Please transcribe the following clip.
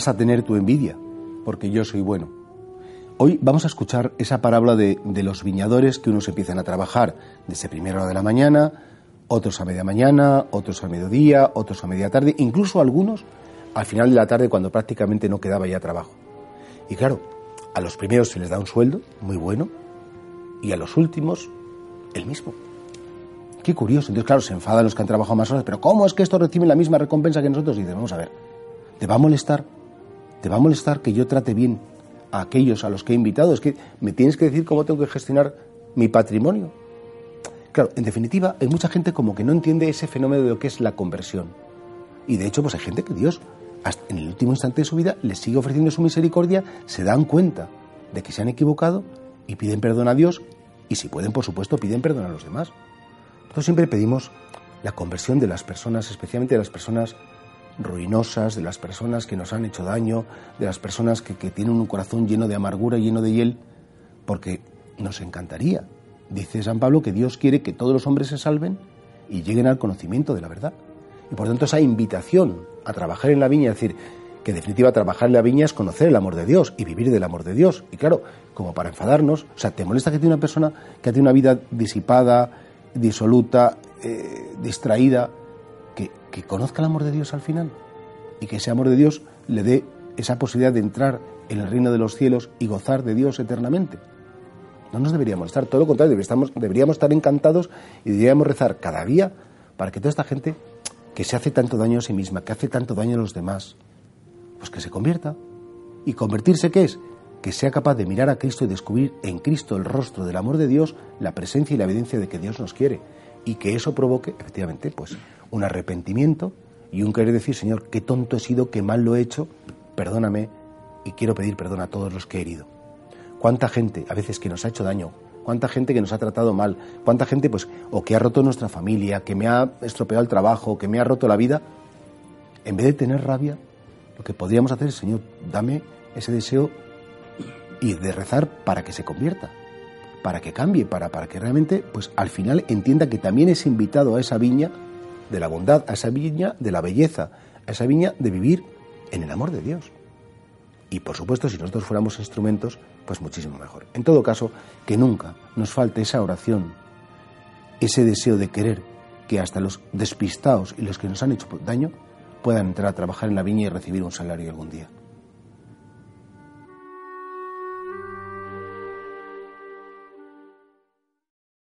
Vas a tener tu envidia, porque yo soy bueno. Hoy vamos a escuchar esa parábola de, los viñadores que unos empiezan a trabajar desde primera hora de la mañana, otros a media mañana, otros a mediodía, otros a media tarde, incluso algunos al final de la tarde cuando prácticamente no quedaba ya trabajo. Y claro, a los primeros se les da un sueldo muy bueno y a los últimos el mismo. Qué curioso. Entonces, claro, se enfadan los que han trabajado más horas, pero ¿cómo es que estos reciben la misma recompensa que nosotros? Y dicen, vamos a ver, ¿te va a molestar ¿Te va a molestar que yo trate bien a aquellos a los que he invitado? Es que me tienes que decir cómo tengo que gestionar mi patrimonio. Claro, en definitiva, hay mucha gente como que no entiende ese fenómeno de lo que es la conversión. Y de hecho, pues hay gente que Dios, en el último instante de su vida, les sigue ofreciendo su misericordia, se dan cuenta de que se han equivocado y piden perdón a Dios y si pueden, por supuesto, piden perdón a los demás. Nosotros siempre pedimos la conversión de las personas, especialmente de las personas ruinosas, de las personas que nos han hecho daño, de las personas que, tienen un corazón lleno de amargura, lleno de hiel, porque nos encantaría. Dice San Pablo que Dios quiere que todos los hombres se salven y lleguen al conocimiento de la verdad. Y por tanto esa invitación a trabajar en la viña, es decir, que en definitiva trabajar en la viña es conocer el amor de Dios y vivir del amor de Dios. Y claro, como para enfadarnos, o sea, ¿te molesta que tiene una persona que tiene una vida disipada, disoluta, eh, distraída? Que conozca el amor de Dios al final y que ese amor de Dios le dé esa posibilidad de entrar en el reino de los cielos y gozar de Dios eternamente. No nos deberíamos estar, todo lo contrario, deberíamos, deberíamos estar encantados y deberíamos rezar cada día para que toda esta gente que se hace tanto daño a sí misma, que hace tanto daño a los demás, pues que se convierta. ¿Y convertirse qué es? Que sea capaz de mirar a Cristo y descubrir en Cristo el rostro del amor de Dios, la presencia y la evidencia de que Dios nos quiere. Y que eso provoque, efectivamente, pues un arrepentimiento y un querer decir, Señor, qué tonto he sido, qué mal lo he hecho, perdóname y quiero pedir perdón a todos los que he herido. Cuánta gente a veces que nos ha hecho daño, cuánta gente que nos ha tratado mal, cuánta gente pues o que ha roto nuestra familia, que me ha estropeado el trabajo, que me ha roto la vida, en vez de tener rabia, lo que podríamos hacer es, Señor, dame ese deseo y de rezar para que se convierta, para que cambie, para, para que realmente, pues al final entienda que también es invitado a esa viña de la bondad, a esa viña de la belleza, a esa viña de vivir en el amor de Dios. Y por supuesto, si nosotros fuéramos instrumentos, pues muchísimo mejor. En todo caso, que nunca nos falte esa oración, ese deseo de querer que hasta los despistados y los que nos han hecho daño puedan entrar a trabajar en la viña y recibir un salario algún día.